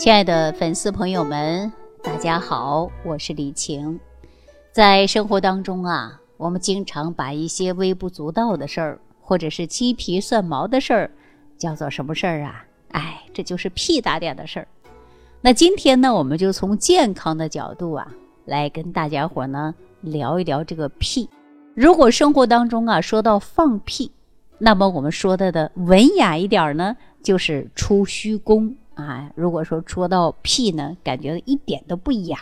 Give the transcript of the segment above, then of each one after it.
亲爱的粉丝朋友们，大家好，我是李晴。在生活当中啊，我们经常把一些微不足道的事儿，或者是鸡皮蒜毛的事儿，叫做什么事儿啊？哎，这就是屁大点的事儿。那今天呢，我们就从健康的角度啊，来跟大家伙呢聊一聊这个屁。如果生活当中啊说到放屁，那么我们说的的文雅一点呢，就是出虚宫。啊，如果说说到屁呢，感觉一点都不雅。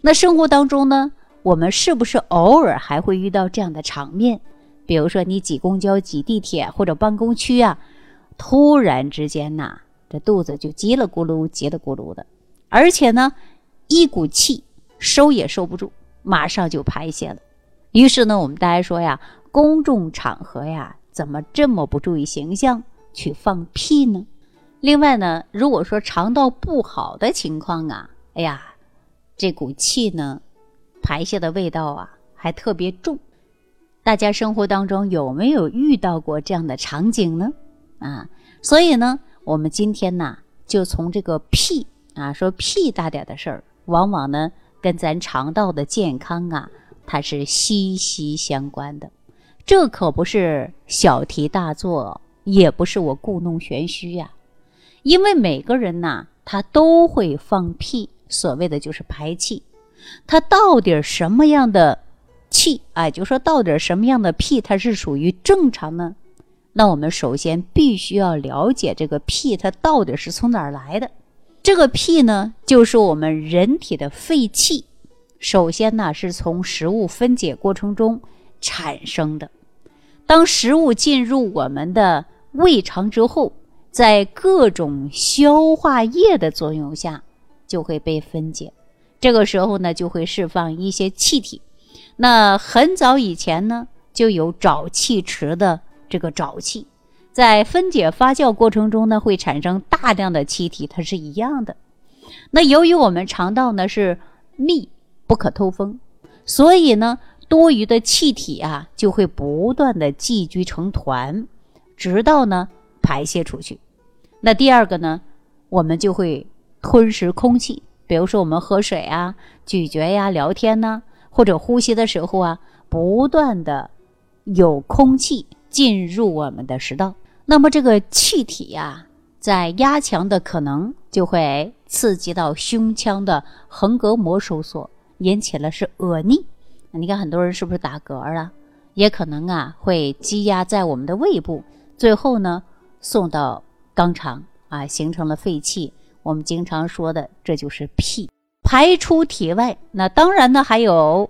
那生活当中呢，我们是不是偶尔还会遇到这样的场面？比如说你挤公交、挤地铁或者办公区啊，突然之间呐，这肚子就叽了咕噜、叽了咕噜的，而且呢，一股气收也收不住，马上就排泄了。于是呢，我们大家说呀，公众场合呀，怎么这么不注意形象去放屁呢？另外呢，如果说肠道不好的情况啊，哎呀，这股气呢，排泄的味道啊还特别重。大家生活当中有没有遇到过这样的场景呢？啊，所以呢，我们今天呢就从这个屁啊，说屁大点的事儿，往往呢跟咱肠道的健康啊，它是息息相关的。这可不是小题大做，也不是我故弄玄虚呀。因为每个人呐，他都会放屁，所谓的就是排气。他到底什么样的气？哎，就说到底什么样的屁，它是属于正常呢？那我们首先必须要了解这个屁，它到底是从哪儿来的？这个屁呢，就是我们人体的废气。首先呢，是从食物分解过程中产生的。当食物进入我们的胃肠之后，在各种消化液的作用下，就会被分解。这个时候呢，就会释放一些气体。那很早以前呢，就有沼气池的这个沼气，在分解发酵过程中呢，会产生大量的气体，它是一样的。那由于我们肠道呢是密不可透风，所以呢，多余的气体啊就会不断的积聚成团，直到呢。排泄出去，那第二个呢，我们就会吞食空气，比如说我们喝水啊、咀嚼呀、聊天呢，或者呼吸的时候啊，不断的有空气进入我们的食道，那么这个气体呀，在压强的可能就会刺激到胸腔的横膈膜收缩，引起了是恶逆。你看很多人是不是打嗝啊？也可能啊会积压在我们的胃部，最后呢。送到肛肠啊，形成了废气。我们经常说的，这就是屁排出体外。那当然呢，还有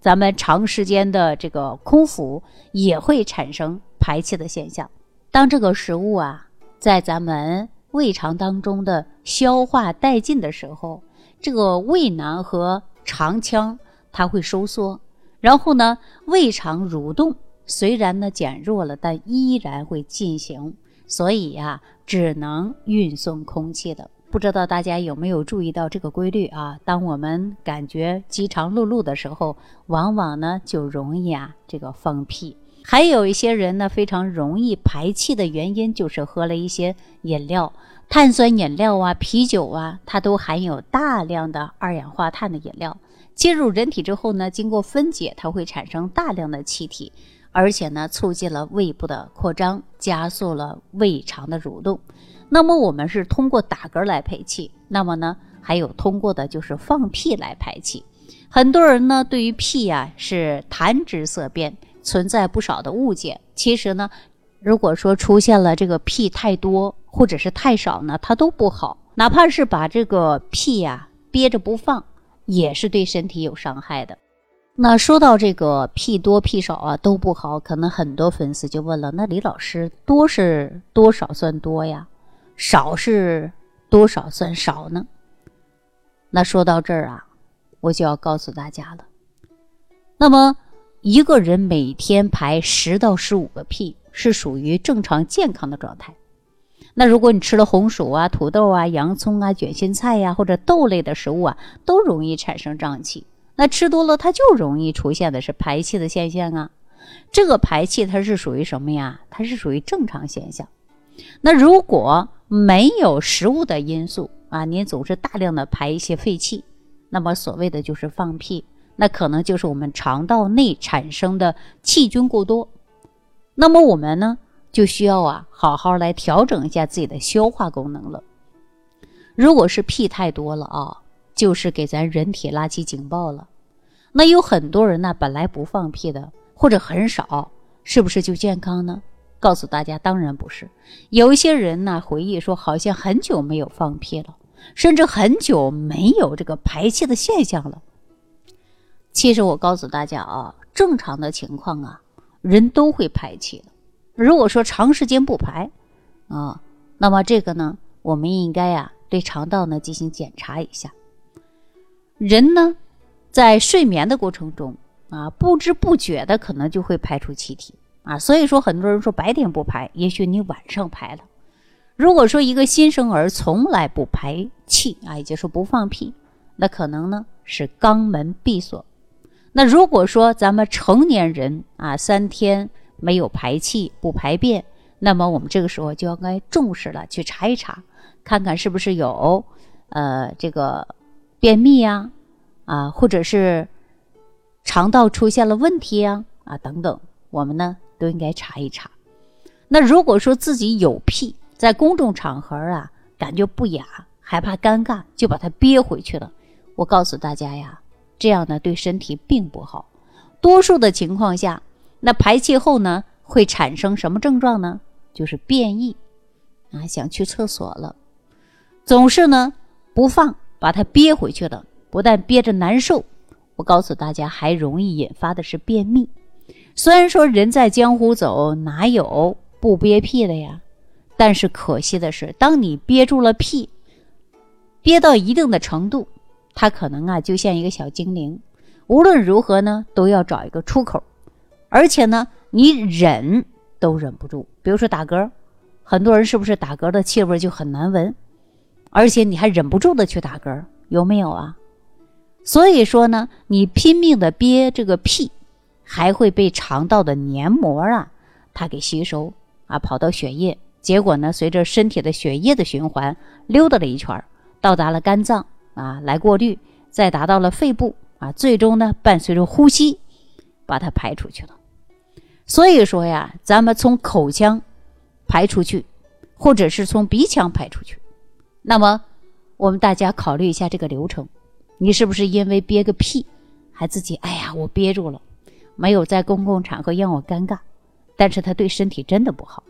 咱们长时间的这个空腹也会产生排气的现象。当这个食物啊在咱们胃肠当中的消化殆尽的时候，这个胃囊和肠腔它会收缩，然后呢，胃肠蠕动虽然呢减弱了，但依然会进行。所以呀，只能运送空气的。不知道大家有没有注意到这个规律啊？当我们感觉饥肠辘辘的时候，往往呢就容易啊这个放屁。还有一些人呢，非常容易排气的原因就是喝了一些饮料，碳酸饮料啊、啤酒啊，它都含有大量的二氧化碳的饮料，进入人体之后呢，经过分解，它会产生大量的气体。而且呢，促进了胃部的扩张，加速了胃肠的蠕动。那么我们是通过打嗝来排气，那么呢，还有通过的就是放屁来排气。很多人呢，对于屁呀是谈之色变，存在不少的误解。其实呢，如果说出现了这个屁太多或者是太少呢，它都不好。哪怕是把这个屁呀憋着不放，也是对身体有伤害的。那说到这个屁多屁少啊都不好，可能很多粉丝就问了：那李老师多是多少算多呀？少是多少算少呢？那说到这儿啊，我就要告诉大家了。那么一个人每天排十到十五个屁是属于正常健康的状态。那如果你吃了红薯啊、土豆啊、洋葱啊、卷心菜呀或者豆类的食物啊，都容易产生胀气。那吃多了，它就容易出现的是排气的现象啊。这个排气它是属于什么呀？它是属于正常现象。那如果没有食物的因素啊，您总是大量的排一些废气，那么所谓的就是放屁，那可能就是我们肠道内产生的细菌过多。那么我们呢，就需要啊，好好来调整一下自己的消化功能了。如果是屁太多了啊，就是给咱人体拉起警报了。那有很多人呢，本来不放屁的，或者很少，是不是就健康呢？告诉大家，当然不是。有一些人呢，回忆说，好像很久没有放屁了，甚至很久没有这个排气的现象了。其实我告诉大家啊，正常的情况啊。人都会排气的，如果说长时间不排，啊，那么这个呢，我们应该呀对肠道呢进行检查一下。人呢，在睡眠的过程中啊，不知不觉的可能就会排出气体啊，所以说很多人说白天不排，也许你晚上排了。如果说一个新生儿从来不排气啊，也就是说不放屁，那可能呢是肛门闭锁。那如果说咱们成年人啊三天没有排气不排便，那么我们这个时候就应该重视了，去查一查，看看是不是有呃这个便秘呀啊，或者是肠道出现了问题呀啊等等，我们呢都应该查一查。那如果说自己有屁，在公众场合啊感觉不雅，害怕尴尬，就把它憋回去了。我告诉大家呀。这样呢，对身体并不好。多数的情况下，那排气后呢，会产生什么症状呢？就是便意，啊，想去厕所了，总是呢不放，把它憋回去了。不但憋着难受，我告诉大家，还容易引发的是便秘。虽然说人在江湖走，哪有不憋屁的呀？但是可惜的是，当你憋住了屁，憋到一定的程度。它可能啊，就像一个小精灵，无论如何呢，都要找一个出口，而且呢，你忍都忍不住。比如说打嗝，很多人是不是打嗝的气味就很难闻，而且你还忍不住的去打嗝，有没有啊？所以说呢，你拼命的憋这个屁，还会被肠道的黏膜啊，它给吸收啊，跑到血液，结果呢，随着身体的血液的循环溜达了一圈，到达了肝脏。啊，来过滤，再达到了肺部啊，最终呢，伴随着呼吸，把它排出去了。所以说呀，咱们从口腔排出去，或者是从鼻腔排出去，那么我们大家考虑一下这个流程，你是不是因为憋个屁，还自己哎呀，我憋住了，没有在公共场合让我尴尬，但是它对身体真的不好。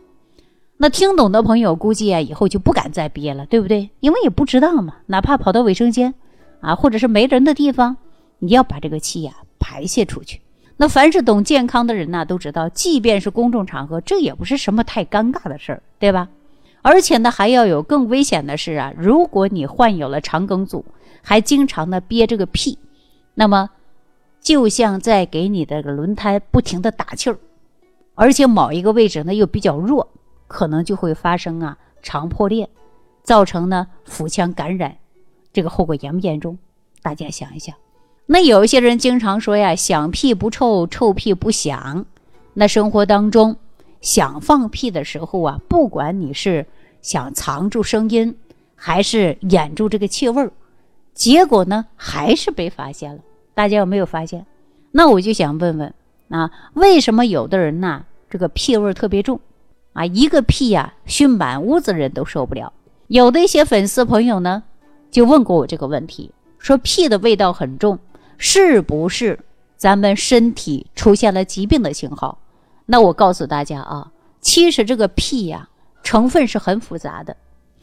那听懂的朋友估计啊，以后就不敢再憋了，对不对？因为也不知道嘛，哪怕跑到卫生间，啊，或者是没人的地方，你要把这个气呀排泄出去。那凡是懂健康的人呐，都知道，即便是公众场合，这也不是什么太尴尬的事儿，对吧？而且呢，还要有更危险的是啊，如果你患有了肠梗阻，还经常的憋这个屁，那么就像在给你的轮胎不停的打气儿，而且某一个位置呢又比较弱。可能就会发生啊肠破裂，造成呢腹腔感染，这个后果严不严重？大家想一想。那有一些人经常说呀，响屁不臭，臭屁不响。那生活当中想放屁的时候啊，不管你是想藏住声音，还是掩住这个气味儿，结果呢还是被发现了。大家有没有发现？那我就想问问啊，为什么有的人呢这个屁味儿特别重？啊，一个屁呀，熏满屋子人都受不了。有的一些粉丝朋友呢，就问过我这个问题，说屁的味道很重，是不是咱们身体出现了疾病的信号？那我告诉大家啊，其实这个屁呀，成分是很复杂的，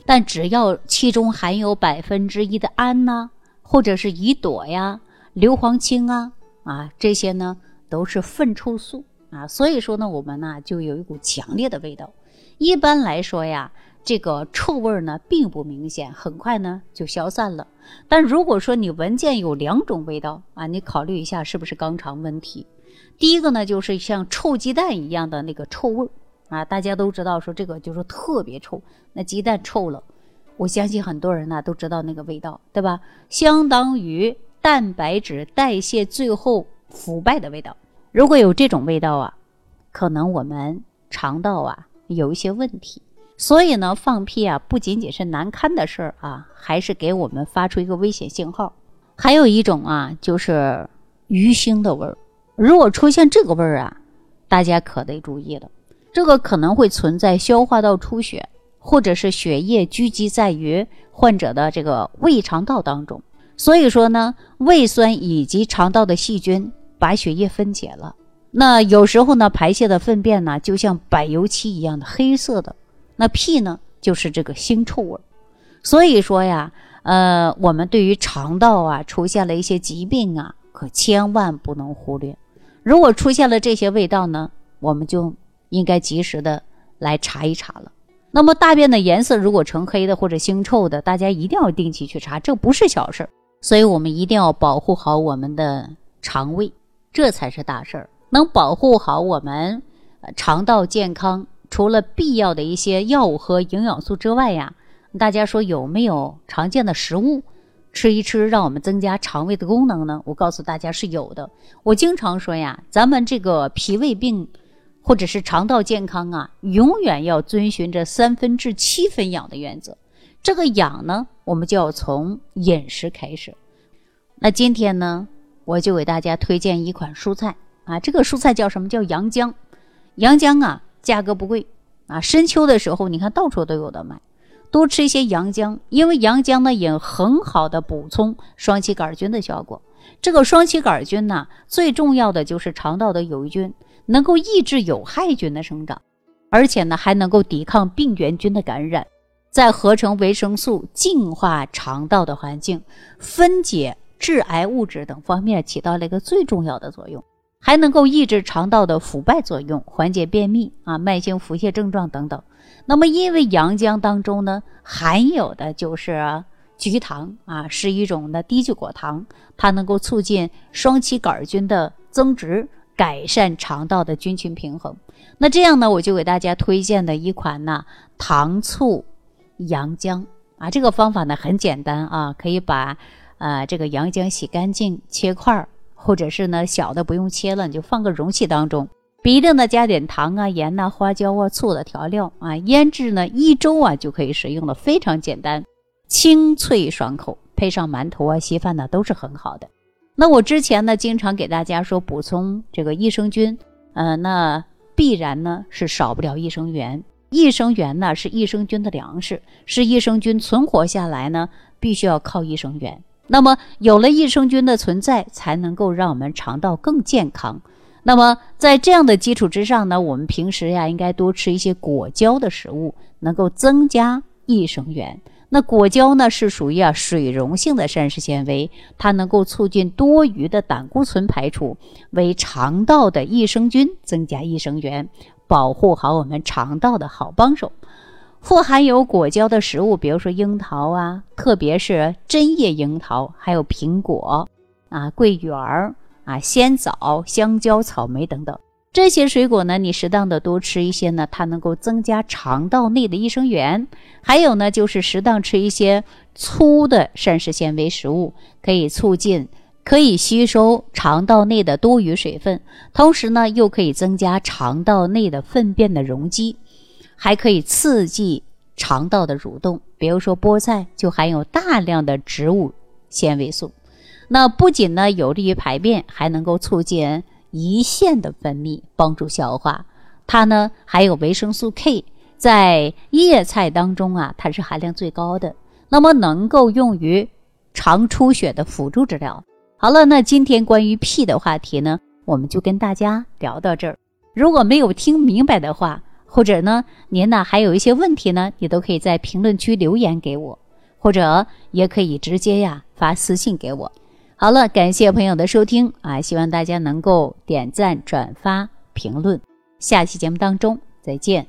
但只要其中含有百分之一的氨呐，或者是乙朵呀、硫磺氢啊，啊，这些呢都是粪臭素。啊，所以说呢，我们呢就有一股强烈的味道。一般来说呀，这个臭味呢并不明显，很快呢就消散了。但如果说你闻见有两种味道啊，你考虑一下是不是肛肠问题。第一个呢就是像臭鸡蛋一样的那个臭味儿啊，大家都知道说这个就是特别臭。那鸡蛋臭了，我相信很多人呢都知道那个味道，对吧？相当于蛋白质代谢最后腐败的味道。如果有这种味道啊，可能我们肠道啊有一些问题，所以呢，放屁啊，不仅仅是难堪的事儿啊，还是给我们发出一个危险信号。还有一种啊，就是鱼腥的味儿。如果出现这个味儿啊，大家可得注意了，这个可能会存在消化道出血，或者是血液聚集在于患者的这个胃肠道当中。所以说呢，胃酸以及肠道的细菌把血液分解了，那有时候呢，排泄的粪便呢，就像柏油漆一样的黑色的。那屁呢，就是这个腥臭味。所以说呀，呃，我们对于肠道啊出现了一些疾病啊，可千万不能忽略。如果出现了这些味道呢，我们就应该及时的来查一查了。那么大便的颜色如果呈黑的或者腥臭的，大家一定要定期去查，这不是小事儿。所以我们一定要保护好我们的肠胃，这才是大事儿。能保护好我们肠道健康，除了必要的一些药物和营养素之外呀，大家说有没有常见的食物？吃一吃，让我们增加肠胃的功能呢？我告诉大家是有的。我经常说呀，咱们这个脾胃病，或者是肠道健康啊，永远要遵循着三分治七分养的原则。这个养呢，我们就要从饮食开始。那今天呢，我就给大家推荐一款蔬菜啊，这个蔬菜叫什么？叫洋姜。洋姜啊，价格不贵啊，深秋的时候，你看到处都有的卖。多吃一些洋姜，因为洋姜呢也很好的补充双歧杆菌的效果。这个双歧杆菌呢，最重要的就是肠道的有益菌，能够抑制有害菌的生长，而且呢还能够抵抗病原菌的感染，在合成维生素、净化肠道的环境、分解致癌物质等方面起到了一个最重要的作用。还能够抑制肠道的腐败作用，缓解便秘啊、慢性腹泻症状等等。那么，因为洋姜当中呢含有的就是菊糖啊，是一种的低聚果糖，它能够促进双歧杆菌的增殖，改善肠道的菌群平衡。那这样呢，我就给大家推荐的一款呢糖醋洋姜啊，这个方法呢很简单啊，可以把呃这个洋姜洗干净，切块儿。或者是呢，小的不用切了，你就放个容器当中，必定呢加点糖啊、盐呐、花椒啊、醋的调料啊，腌制呢一周啊就可以食用了，非常简单，清脆爽口，配上馒头啊、稀饭呢都是很好的。那我之前呢经常给大家说补充这个益生菌，呃，那必然呢是少不了益生元。益生元呢是益生菌的粮食，是益生菌存活下来呢必须要靠益生元。那么有了益生菌的存在，才能够让我们肠道更健康。那么在这样的基础之上呢，我们平时呀应该多吃一些果胶的食物，能够增加益生元。那果胶呢是属于啊水溶性的膳食纤维，它能够促进多余的胆固醇排出，为肠道的益生菌增加益生元，保护好我们肠道的好帮手。富含有果胶的食物，比如说樱桃啊，特别是针叶樱桃，还有苹果啊、桂圆儿啊、鲜枣、香蕉、草莓等等这些水果呢，你适当的多吃一些呢，它能够增加肠道内的益生元。还有呢，就是适当吃一些粗的膳食纤维食物，可以促进、可以吸收肠道内的多余水分，同时呢，又可以增加肠道内的粪便的容积。还可以刺激肠道的蠕动，比如说菠菜就含有大量的植物纤维素，那不仅呢有利于排便，还能够促进胰腺的分泌，帮助消化。它呢还有维生素 K，在叶菜当中啊，它是含量最高的，那么能够用于肠出血的辅助治疗。好了，那今天关于屁的话题呢，我们就跟大家聊到这儿。如果没有听明白的话，或者呢，您呢还有一些问题呢，你都可以在评论区留言给我，或者也可以直接呀发私信给我。好了，感谢朋友的收听啊，希望大家能够点赞、转发、评论。下期节目当中再见。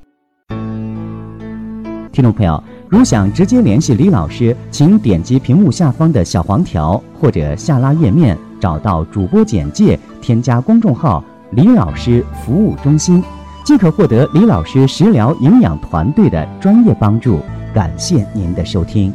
听众朋友，如想直接联系李老师，请点击屏幕下方的小黄条，或者下拉页面找到主播简介，添加公众号“李老师服务中心”。即可获得李老师食疗营养团队的专业帮助。感谢您的收听。